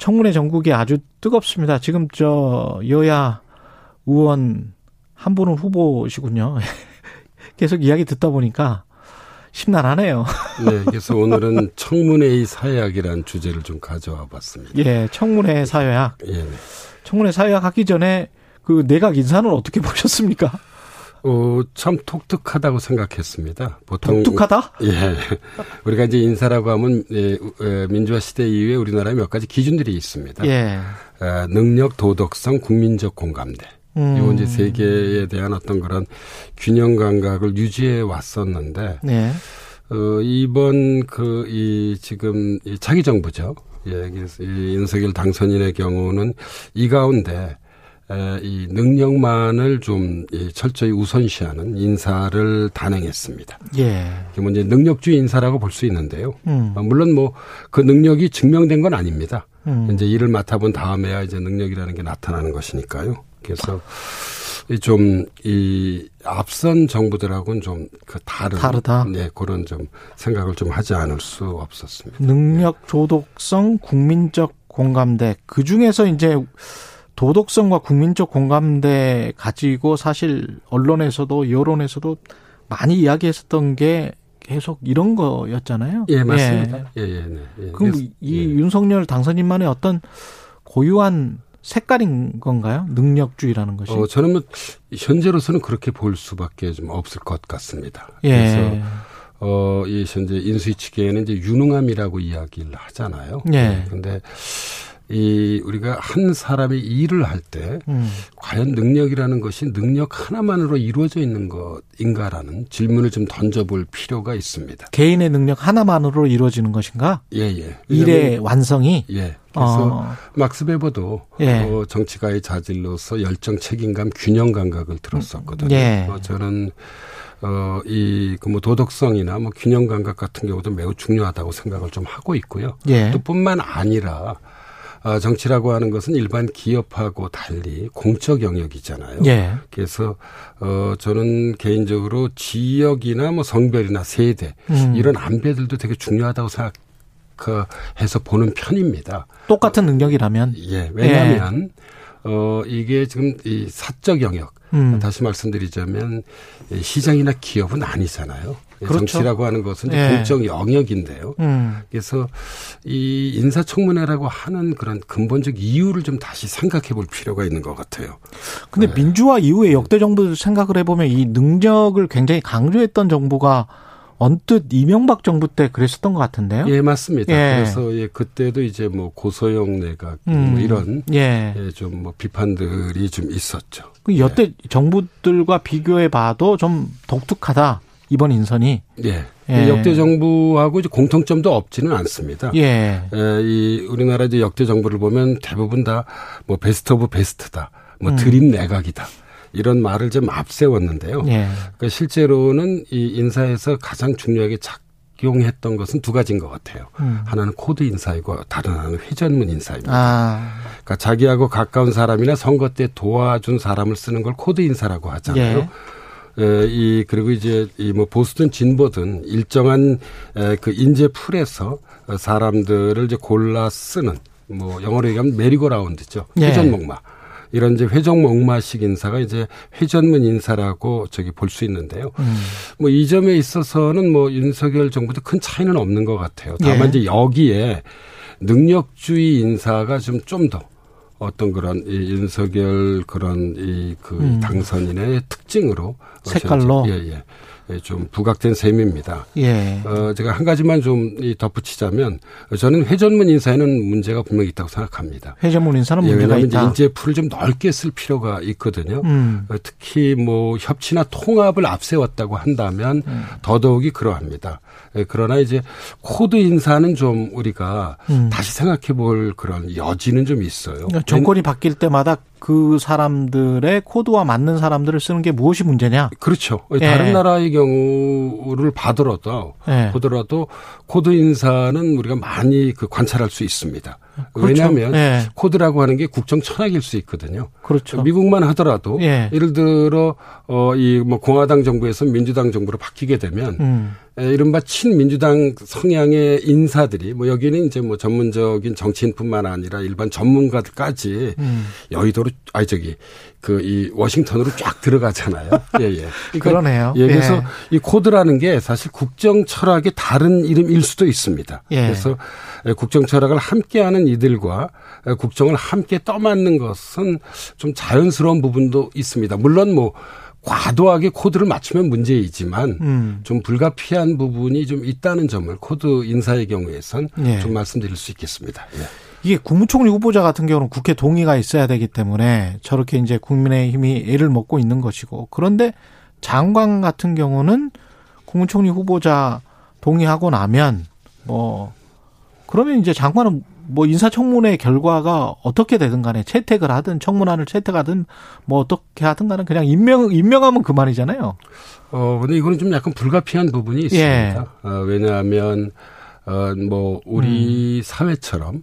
청문회 전국이 아주 뜨겁습니다. 지금 저 여야 의원 한 분은 후보시군요. 계속 이야기 듣다 보니까 심란하네요. 네, 그래서 오늘은 청문회의 사회학이라는 주제를 좀 가져와 봤습니다. 예, 청문회 사회학. 예. 청문회 사회학 하기 전에 그 내각 인사는 어떻게 보셨습니까? 어, 참 독특하다고 생각했습니다. 보통 독특하다? 예. 우리가 이제 인사라고 하면 예, 민주화 시대 이후에 우리나라에 몇 가지 기준들이 있습니다. 예. 어, 능력, 도덕성, 국민적 공감대. 음. 요 이제 세계에 대한 어떤 그런 균형 감각을 유지해 왔었는데 네. 어, 이번 그 이 지금 이 차기 정부죠. 예, 이 윤석열 당선인의 경우는 이 가운데 이 능력만을 좀 철저히 우선시하는 인사를 단행했습니다. 예. 이게 뭐 이제 능력주의 인사라고 볼 수 있는데요. 음. 어, 물론 뭐 그 능력이 증명된 건 아닙니다. 음. 이제 일을 맡아본 다음에야 이제 능력이라는 게 나타나는 것이니까요. 그래서 좀 이 앞선 정부들하고는 좀 그 다른 다르다. 네 그런 좀 생각을 좀 하지 않을 수 없었습니다. 능력, 도덕성, 국민적 공감대 그 중에서 이제 도덕성과 국민적 공감대 가지고 사실 언론에서도 여론에서도 많이 이야기했었던 게 계속 이런 거였잖아요. 예, 맞습니다. 예, 예, 예, 네. 예. 그럼 이 예. 윤석열 당선인만의 어떤 고유한 색깔인 건가요? 능력주의라는 것이? 어, 저는 뭐 현재로서는 그렇게 볼 수밖에 좀 없을 것 같습니다. 예. 그래서 어, 이 현재 인수위 측에는 이제 유능함이라고 이야기를 하잖아요. 예. 그런데 이 우리가 한 사람이 일을 할때 음. 과연 능력이라는 것이 능력 하나만으로 이루어져 있는 것인가라는 질문을 좀 던져볼 필요가 있습니다. 개인의 능력 하나만으로 이루어지는 것인가? 예, 예. 일의 완성이? 예. 그래서 어. 막스 베버도 예. 어, 정치가의 자질로서 열정, 책임감, 균형 감각을 들었었거든요. 예. 어, 저는 어, 이, 그 뭐 도덕성이나 뭐 균형 감각 같은 경우도 매우 중요하다고 생각을 좀 하고 있고요. 예. 또 뿐만 아니라 아, 정치라고 하는 것은 일반 기업하고 달리 공적 영역이잖아요. 예. 그래서 어 저는 개인적으로 지역이나 뭐 성별이나 세대 음. 이런 안배들도 되게 중요하다고 생각 해서 보는 편입니다. 똑같은 능력이라면 예. 왜냐하면 어 이게 지금 이 사적 영역 음. 다시 말씀드리자면 시장이나 기업은 아니잖아요. 그렇죠. 정치라고 하는 것은 예. 공적 영역인데요. 음. 그래서 이 인사청문회라고 하는 그런 근본적 이유를 좀 다시 생각해 볼 필요가 있는 것 같아요. 근데 네. 민주화 이후에 역대 정부 생각을 해보면 이 능력을 굉장히 강조했던 정부가 언뜻 이명박 정부 때 그랬었던 것 같은데요. 예, 맞습니다. 예. 그래서 예, 그때도 이제 뭐 고소영 내각 음. 뭐 이런 예. 예, 좀 뭐 비판들이 좀 있었죠. 그 여태 정부들과 비교해 봐도 좀 독특하다. 이번 인선이. 예. 예. 역대 정부하고 이제 공통점도 없지는 않습니다. 예. 예, 이 우리나라 이제 역대 정부를 보면 대부분 다 뭐 best of best다. 뭐 음. dream 내각이다. 이런 말을 좀 앞세웠는데요. 예. 그러니까 실제로는 이 인사에서 가장 중요하게 작용했던 것은 두 가지인 것 같아요. 음. 하나는 코드 인사이고 다른 하나는 회전문 인사입니다. 아. 그러니까 자기하고 가까운 사람이나 선거 때 도와준 사람을 쓰는 걸 코드 인사라고 하잖아요. 예. 에, 이 그리고 이제 이 뭐 보수든 진보든 일정한 에, 그 인재 풀에서 사람들을 이제 골라 쓰는 뭐 영어로 얘기하면 merry-go-round죠. 예. 회전 목마. 이런 이제 회전 목마식 인사가 이제 회전문 인사라고 저기 볼 수 있는데요. 음. 뭐이 점에 있어서는 뭐 윤석열 정부도 큰 차이는 없는 것 같아요. 다만 예. 이제 여기에 능력주의 인사가 좀 좀 더 어떤 그런 이 윤석열 그런 이그 음. 당선인의 특징으로 색깔로? 예예 예, 좀 부각된 셈입니다. 예. 어 제가 한 가지만 좀이 덧붙이자면 저는 회전문 인사에는 문제가 분명히 있다고 생각합니다. 회전문 인사는 예, 문제가 있다. 인재 풀을 좀 넓게 쓸 필요가 있거든요. 음. 어, 특히 뭐 협치나 통합을 앞세웠다고 한다면 음. 더더욱이 그러합니다. 예, 그러나 이제 코드 인사는 좀 우리가 음. 다시 생각해 볼 그런 여지는 좀 있어요. 정권이 바뀔 때마다 그 사람들의 코드와 맞는 사람들을 쓰는 게 무엇이 문제냐? 그렇죠. 예. 다른 나라의 경우를 봐더라도 예. 보더라도 코드 인사는 우리가 많이 그 관찰할 수 있습니다. 그렇죠. 왜냐하면 예. 코드라고 하는 게 국정 철학일 수 있거든요. 그렇죠. 미국만 하더라도 예. 예를 들어 어이 뭐 공화당 정부에서 민주당 정부로 바뀌게 되면 음. 에, 이른바 친민주당 성향의 인사들이 뭐 여기는 이제 뭐 전문적인 정치인뿐만 아니라 일반 전문가들까지 음. 여의도로 아니 저기 그 이 워싱턴으로 쫙 들어가잖아요. 예, 예. 그러니까 그러네요. 예, 그래서 예. 이 코드라는 게 사실 국정 철학의 다른 이름일 수도 있습니다. 예. 그래서 국정 철학을 함께하는 이들과 국정을 함께 떠맡는 것은 좀 자연스러운 부분도 있습니다. 물론 뭐 과도하게 코드를 맞추면 문제이지만 음. 좀 불가피한 부분이 좀 있다는 점을 코드 인사의 경우에선 예. 좀 말씀드릴 수 있겠습니다. 예. 이게 국무총리 후보자 같은 경우는 국회 동의가 있어야 되기 때문에 저렇게 이제 국민의힘이 애를 먹고 있는 것이고 그런데 장관 같은 경우는 국무총리 후보자 동의하고 나면 뭐 그러면 이제 장관은 뭐 인사청문회 결과가 어떻게 되든 간에 채택을 하든 청문안을 채택하든 뭐 어떻게 하든 간에 그냥 임명 임명하면 그만이잖아요. 어, 근데 이거는 좀 약간 불가피한 부분이 있습니다. 예. 어, 왜냐하면, 어, 뭐, 우리 음. 사회처럼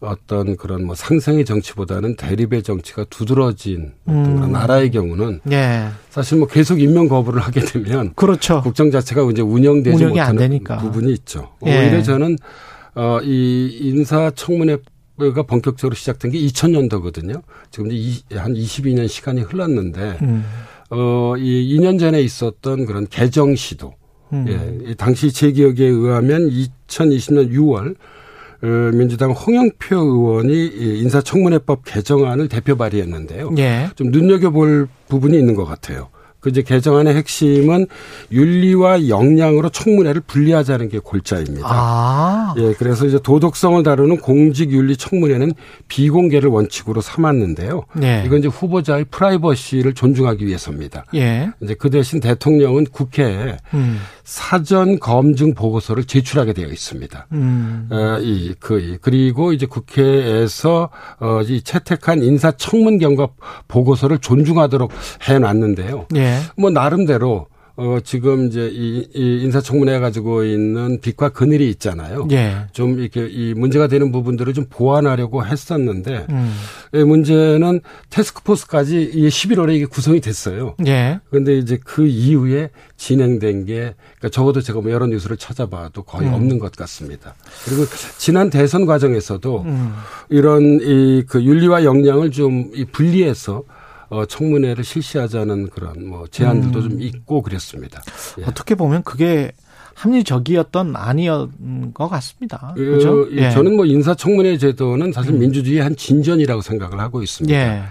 어떤 그런 뭐 상생의 정치보다는 대립의 정치가 두드러진 어떤 음. 그런 나라의 경우는 예. 사실 뭐 계속 임명 거부를 하게 되면 그렇죠. 국정 자체가 이제 운영되지 못하는. 부분이 있죠. 예. 오히려 저는 어, 이 인사청문회가 본격적으로 시작된 게 2000년도거든요. 지금 이제 이- 한 22년 시간이 흘렀는데 음. 어, 이 2년 전에 있었던 그런 개정 시도. 음. 예, 이 당시 제 기억에 의하면 2020년 6월 어, 민주당 홍영표 의원이 이 인사청문회법 개정안을 대표 발의했는데요. 예. 좀 눈여겨볼 부분이 있는 것 같아요. 그 이제 개정안의 핵심은 윤리와 역량으로 청문회를 분리하자는 게 골자입니다. 아. 예, 그래서 이제 도덕성을 다루는 공직 윤리 청문회는 비공개를 원칙으로 삼았는데요. 예. 이건 이제 후보자의 프라이버시를 존중하기 위해서입니다. 예. 이제 그 대신 대통령은 국회에 음. 사전 검증 보고서를 제출하게 되어 있습니다. 음. 어, 이, 그, 이, 그리고 이제 국회에서, 어, 이 채택한 인사청문 경과 보고서를 존중하도록 해놨는데요. 예. 뭐, 나름대로, 어, 지금 이제 이, 이 인사청문회 가지고 있는 빛과 그늘이 있잖아요. 예. 좀 이렇게 이 문제가 되는 부분들을 좀 보완하려고 했었는데, 음. 예, 문제는 테스크포스까지 이 11월에 이게 구성이 됐어요. 예. 그런데 이제 그 이후에 진행된 게 그러니까 적어도 제가 뭐 여러 뉴스를 찾아봐도 거의 음. 없는 것 같습니다. 그리고 지난 대선 과정에서도 음. 이런 이 그 윤리와 역량을 좀 이 분리해서 어 청문회를 실시하자는 그런 뭐 제안들도 음. 좀 있고 그랬습니다. 예. 어떻게 보면 그게 합리적이었던 아니었던 것 같습니다. 그, 그렇죠? 이 저는 뭐 인사청문회 제도는 사실 음. 민주주의의 한 진전이라고 생각을 하고 있습니다. 예.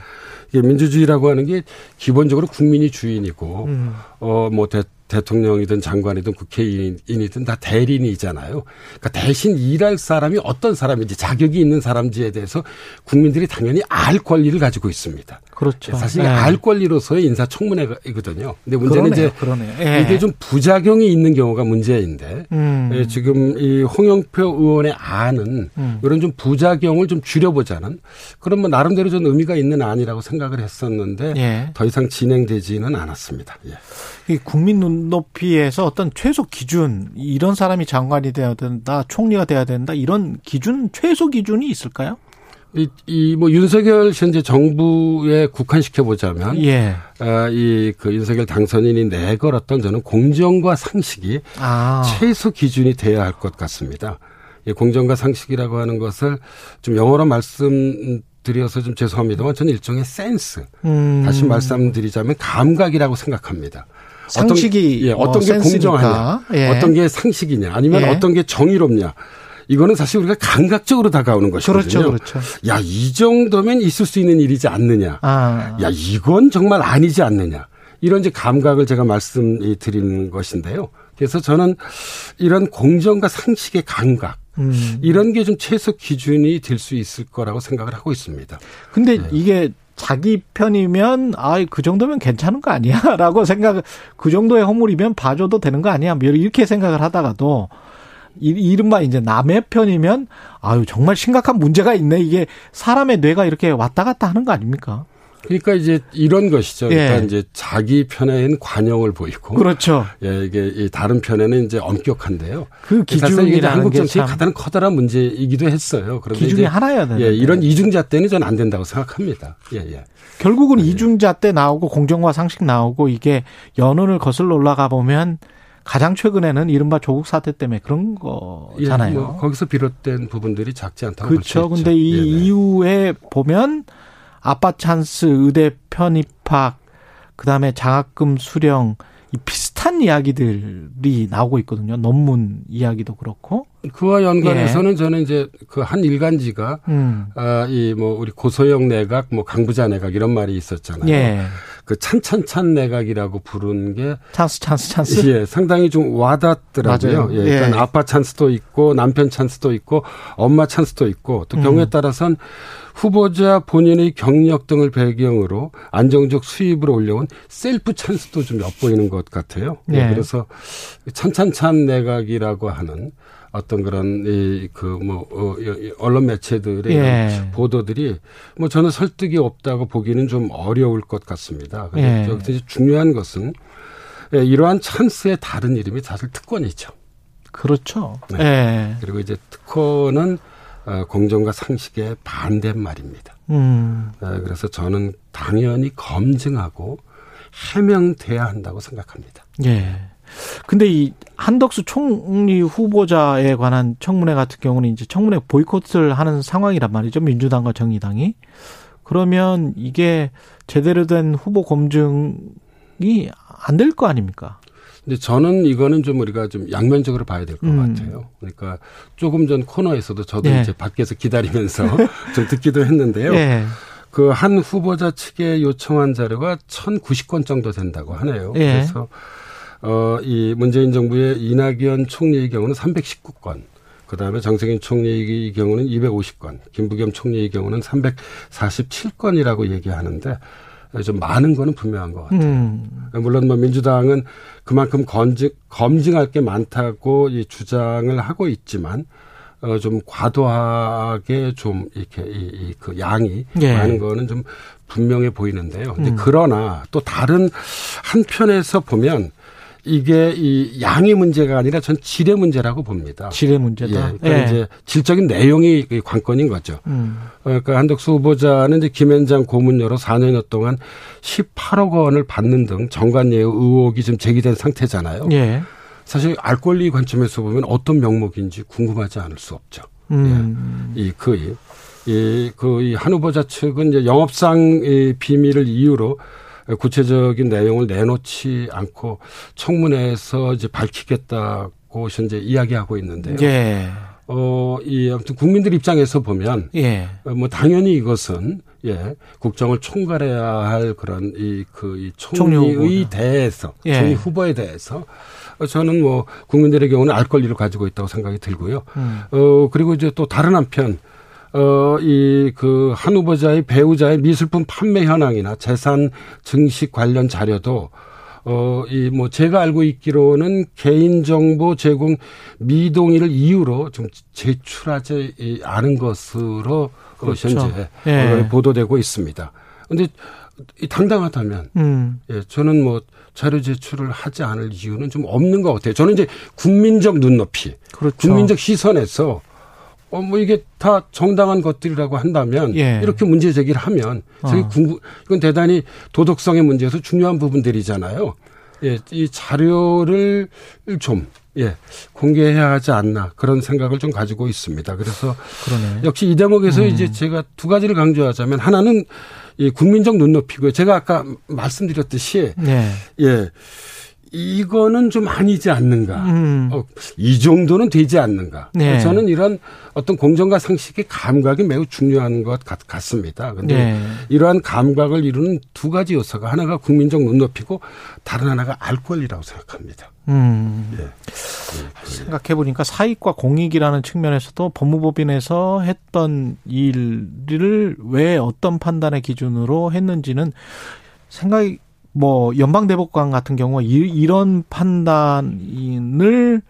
이게 민주주의라고 하는 게 기본적으로 국민이 주인이고 음. 어, 뭐, 대, 대통령이든 장관이든 국회의원이든 다 대리인이잖아요. 그러니까 대신 일할 사람이 어떤 사람인지 자격이 있는 사람인지에 대해서 국민들이 당연히 알 권리를 가지고 있습니다. 그렇죠. 사실 예. 알 권리로서의 인사청문회이거든요. 근데 문제는 그러네요. 이제 그러네요. 예. 이게 좀 부작용이 있는 경우가 문제인데 음. 예, 지금 이 홍영표 의원의 안은 음. 이런 좀 부작용을 좀 줄여보자는 그런 뭐 나름대로 좀 의미가 있는 안이라고 생각을 했었는데 예. 더 이상 진행되지는 않았습니다. 예. 이 국민 눈높이에서 어떤 최소 기준 이런 사람이 장관이 돼야 된다, 총리가 돼야 된다 이런 기준 최소 기준이 있을까요? 이, 이, 뭐, 윤석열 현재 정부에 국한시켜 보자면, 예. 아, 이, 그 윤석열 당선인이 내걸었던 저는 공정과 상식이 아. 최소 기준이 돼야 할 것 같습니다. 이 공정과 상식이라고 하는 것을 좀 영어로 말씀 드려서 좀 죄송합니다만 저는 일종의 센스. 음. 다시 말씀드리자면 감각이라고 생각합니다. 상식이 어떤, 예, 뭐 어떤 게 센스니까. 공정하냐, 예. 어떤 게 상식이냐, 아니면 예. 어떤 게 정의롭냐. 이거는 사실 우리가 감각적으로 다가오는 것이거든요. 그렇죠, 그렇죠. 야, 이 정도면 있을 수 있는 일이지 않느냐. 아. 야, 이건 정말 아니지 않느냐. 이런 이제 감각을 제가 말씀드리는 것인데요. 그래서 저는 이런 공정과 상식의 감각, 음. 이런 게 좀 최소 기준이 될 수 있을 거라고 생각을 하고 있습니다. 근데 네. 이게 자기 편이면 아 그 정도면 괜찮은 거 아니야라고 생각 그 정도의 허물이면 봐줘도 되는 거 아니야? 뭐 이렇게 생각을 하다가도 이, 이른바 이제 남의 편이면 아유 정말 심각한 문제가 있네. 이게 사람의 뇌가 이렇게 왔다 갔다 하는 거 아닙니까? 그러니까 이제 이런 것이죠. 예. 그러니까 이제 자기 편에는 관용을 보이고, 그렇죠. 예, 이게 이 다른 편에는 이제 엄격한데요. 그 기준이라는 한국 정치의 참 가장 커다란 문제이기도 했어요. 그런데 기준이 이제 하나여야 되는데 예, 이런 이중자 때는 저는 안 된다고 생각합니다. 예, 예. 결국은 이중자 때 나오고 공정과 상식 나오고 이게 연원을 거슬러 올라가 보면 가장 최근에는 이른바 조국 사태 때문에 그런 거잖아요. 예, 뭐 거기서 비롯된 부분들이 작지 않다고 볼수 그렇죠. 있죠. 근데 이 예, 네. 이후에 보면 아빠 찬스, 의대 편입학, 그다음에 장학금 수령 이 비슷한 이야기들이 나오고 있거든요. 논문 이야기도 그렇고. 그와 연관해서는 저는 이제 그 한 일간지가 음. 아, 이 뭐 우리 고소영 내각, 뭐 강부자 내각 이런 말이 있었잖아요. 예. 그 찬찬찬 내각이라고 부르는 게 찬스 찬스 찬스. 예, 상당히 좀 와닿더라고요. 맞아요. 예, 그러니까 예. 아빠 찬스도 있고 남편 찬스도 있고 엄마 찬스도 있고 또 경우에 음. 따라선 후보자 본인의 경력 등을 배경으로 안정적 수입을 올려온 셀프 찬스도 좀 엿보이는 것 같아요. 예, 예. 그래서 찬찬찬 내각이라고 하는 어떤 그런 이 그뭐 어, 이 언론 매체들의 예. 보도들이 뭐 저는 설득이 없다고 보기는 좀 어려울 것 같습니다. 근데 예. 여기서 중요한 것은 예, 이러한 찬스의 다른 이름이 사실 특권이죠. 그렇죠. 네. 예. 그리고 이제 특권은 어, 공정과 상식의 반대말입니다. 음. 어, 그래서 저는 당연히 검증하고 해명돼야 한다고 생각합니다. 예. 근데 이 한덕수 총리 후보자에 관한 청문회 같은 경우는 이제 청문회 보이콧을 하는 상황이란 말이죠. 민주당과 정의당이. 그러면 이게 제대로 된 후보 검증이 안 될 거 아닙니까? 근데 저는 이거는 좀 우리가 좀 양면적으로 봐야 될것 음. 같아요. 그러니까 조금 전 코너에서도 저도 예. 이제 밖에서 기다리면서 좀 듣기도 했는데요. 예. 그한 후보자 측에 요청한 자료가 1,090건 정도 된다고 하네요. 예. 그래서 어, 이 문재인 정부의 이낙연 총리의 경우는 319건, 그 다음에 정세균 총리의 경우는 250건, 김부겸 총리의 경우는 347건이라고 얘기하는데 좀 많은 거는 분명한 것 같아요. 음. 물론 뭐 민주당은 그만큼 검증, 검증할 게 많다고 이 주장을 하고 있지만 어, 좀 과도하게 좀 이렇게 이, 이, 그 양이 예. 많은 거는 좀 분명해 보이는데요. 근데 음. 그러나 또 다른 한편에서 보면 이게 이 양의 문제가 아니라 전 질의 문제라고 봅니다. 질의 문제다. 예, 그러니까 이제 질적인 내용이 이 관건인 거죠. 음. 어, 그러니까 한덕수 후보자는 이제 김현장 고문료로 4년여 동안 18억 원을 받는 등 정관예우 의혹이 좀 제기된 상태잖아요. 예. 사실 알 권리 관점에서 보면 어떤 명목인지 궁금하지 않을 수 없죠. 음. 이 그, 이, 그, 이 한 후보자 측은 이제 영업상 이 비밀을 이유로 구체적인 내용을 내놓지 않고 청문회에서 이제 밝히겠다고 현재 이야기하고 있는데요. 예. 어, 이 아무튼 국민들 입장에서 보면 예. 어, 뭐 당연히 이것은 예 국정을 총괄해야 할 그런 이 그 이 총리 총리의. 대해서 예. 총리 후보에 대해서 어, 저는 뭐 국민들의 경우는 알 권리를 가지고 있다고 생각이 들고요. 음. 어 그리고 이제 또 다른 한편 어 이 그 한 후보자의 배우자의 미술품 판매 현황이나 재산 증식 관련 자료도 어, 이, 뭐, 제가 알고 있기로는 개인정보 제공 미동의를 이유로 좀 제출하지 이- 않은 것으로 어, 그렇죠. 현재 예. 보도되고 있습니다. 근데 이 당당하다면, 음. 예, 저는 뭐, 자료 제출을 하지 않을 이유는 좀 없는 것 같아요. 저는 이제 국민적 눈높이, 그렇죠. 국민적 시선에서 어, 뭐 이게 다 정당한 것들이라고 한다면 예. 이렇게 문제 제기를 하면 저희 어. 궁금, 이건 대단히 도덕성의 문제에서 중요한 부분들이잖아요. 예, 이 자료를 좀, 예, 공개해야 하지 않나 그런 생각을 좀 가지고 있습니다. 그래서 그러네. 역시 이 대목에서 음. 이제 제가 두 가지를 강조하자면 하나는 이 국민적 눈높이고요. 제가 아까 말씀드렸듯이 네. 예. 이거는 좀 아니지 않는가. 음. 어, 이 정도는 되지 않는가. 네. 저는 이런 어떤 공정과 상식의 감각이 매우 중요한 것 같, 같습니다. 근데 네. 이러한 감각을 이루는 두 가지 요소가 하나가 국민적 눈높이고 다른 하나가 알 권리라고 생각합니다. 음. 예. 생각해 보니까 사익과 공익이라는 측면에서도 법무법인에서 했던 일을 왜 어떤 판단의 기준으로 했는지는 생각이 뭐 연방대법관 같은 경우 이, 이런 판단을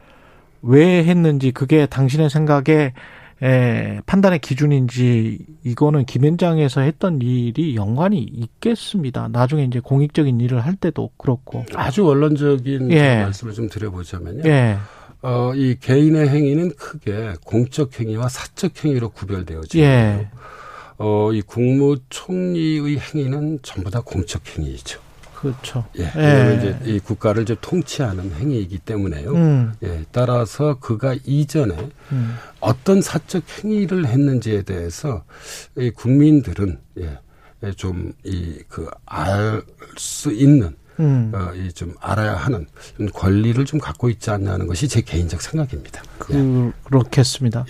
왜 했는지 그게 당신의 생각에 에, 판단의 기준인지 이거는 김현장에서 했던 일이 연관이 있겠습니다. 나중에 이제 공익적인 일을 할 때도 그렇고. 아주 원론적인 예. 말씀을 좀 드려보자면요. 예. 어, 이 개인의 행위는 크게 공적 행위와 사적 행위로 구별되어지고요. 예. 어, 이 국무총리의 행위는 전부 다 공적 행위이죠. 그렇죠. 예. 왜냐하면 이제 이 국가를 이제 통치하는 행위이기 때문에요. 음. 예. 따라서 그가 이전에 음. 어떤 사적 행위를 했는지에 대해서 이 국민들은 예. 좀 이 그 알 수 있는 음. 어, 이좀 알아야 하는 권리를 좀 갖고 있지 않냐는 것이 제 개인적 생각입니다. 예. 그렇겠습니다.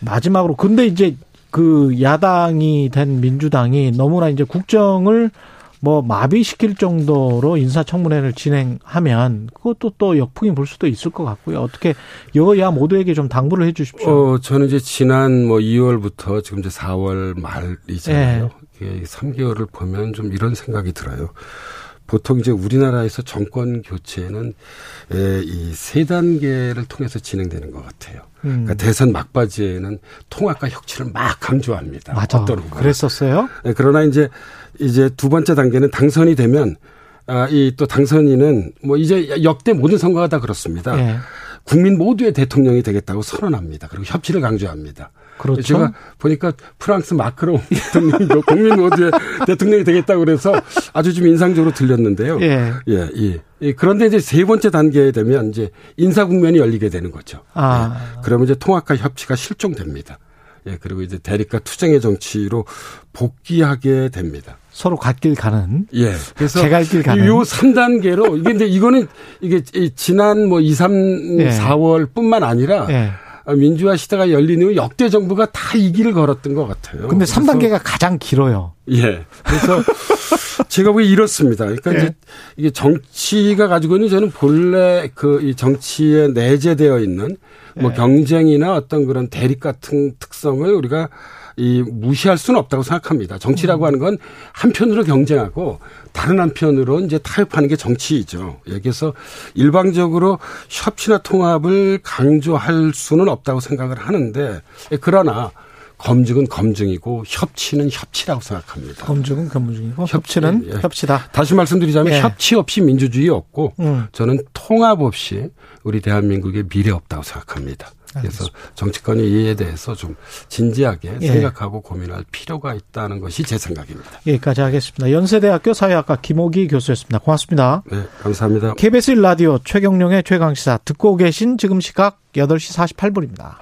마지막으로 근데 이제 그 야당이 된 민주당이 너무나 이제 국정을 뭐 마비시킬 정도로 인사청문회를 진행하면 그것도 또 역풍이 불 수도 있을 것 같고요. 어떻게 여야 모두에게 좀 당부를 해 주십시오. 어, 저는 이제 지난 뭐 2월부터 지금 이제 4월 말이잖아요. 이게 3개월을 보면 좀 이런 생각이 들어요. 보통 이제 우리나라에서 정권 교체는 이 세 단계를 통해서 진행되는 것 같아요. 음. 그러니까 대선 막바지에는 통합과 혁신을 막 강조합니다. 맞아. 어떤 후보나. 그랬었어요? 네, 그러나 이제 이제 두 번째 단계는 당선이 되면 아, 이 또 당선인은 뭐 이제 역대 모든 선거가 다 그렇습니다. 예. 국민 모두의 대통령이 되겠다고 선언합니다. 그리고 협치를 강조합니다. 그렇죠. 제가 보니까 프랑스 마크롱 대통령도 국민 모두의 대통령이 되겠다고 그래서 아주 좀 인상적으로 들렸는데요. 예. 예, 예. 예, 그런데 이제 세 번째 단계에 되면 이제 인사 국면이 열리게 되는 거죠. 아. 예, 그러면 이제 통합과 협치가 실종됩니다. 예, 그리고 이제 대립과 투쟁의 정치로 복귀하게 됩니다. 서로 갓길 가는 예. 그래서 제갈길 가는. 요 3단계로 이게 근데 이거는 이게 이 지난 뭐 2, 3, 예. 4월 뿐만 아니라 예. 민주화 시대가 열린 이후 역대 정부가 다 이 길을 걸었던 것 같아요. 근데 그래서 3단계가 가장 길어요. 예. 그래서 제가 보기 이렇습니다. 그러니까 예. 이제 이게 정치가 가지고 있는 저는 본래 그 이 정치에 내재되어 있는 뭐 예. 경쟁이나 어떤 그런 대립 같은 특성을 우리가 이 무시할 수는 없다고 생각합니다. 음. 정치라고 하는 건 한편으로 경쟁하고 다른 한편으로 이제 타협하는 게 정치이죠. 여기서 일방적으로 협치나 통합을 강조할 수는 없다고 생각을 하는데 예, 그러나 검증은 검증이고 협치는 협치라고 생각합니다. 검증은 검증이고 협- 협치는 예, 예. 협치다. 다시 말씀드리자면 예. 협치 없이 민주주의 없고 음. 저는 통합 없이 우리 대한민국의 미래 없다고 생각합니다. 그래서 정치권의 이해에 대해서 좀 진지하게 예. 생각하고 고민할 필요가 있다는 것이 제 생각입니다. 여기까지 하겠습니다. 연세대학교 사회학과 김호기 교수였습니다. 고맙습니다. 네, 감사합니다. KBS 1라디오 최경령의 최강시사 듣고 계신 지금 시각 8시 48분입니다.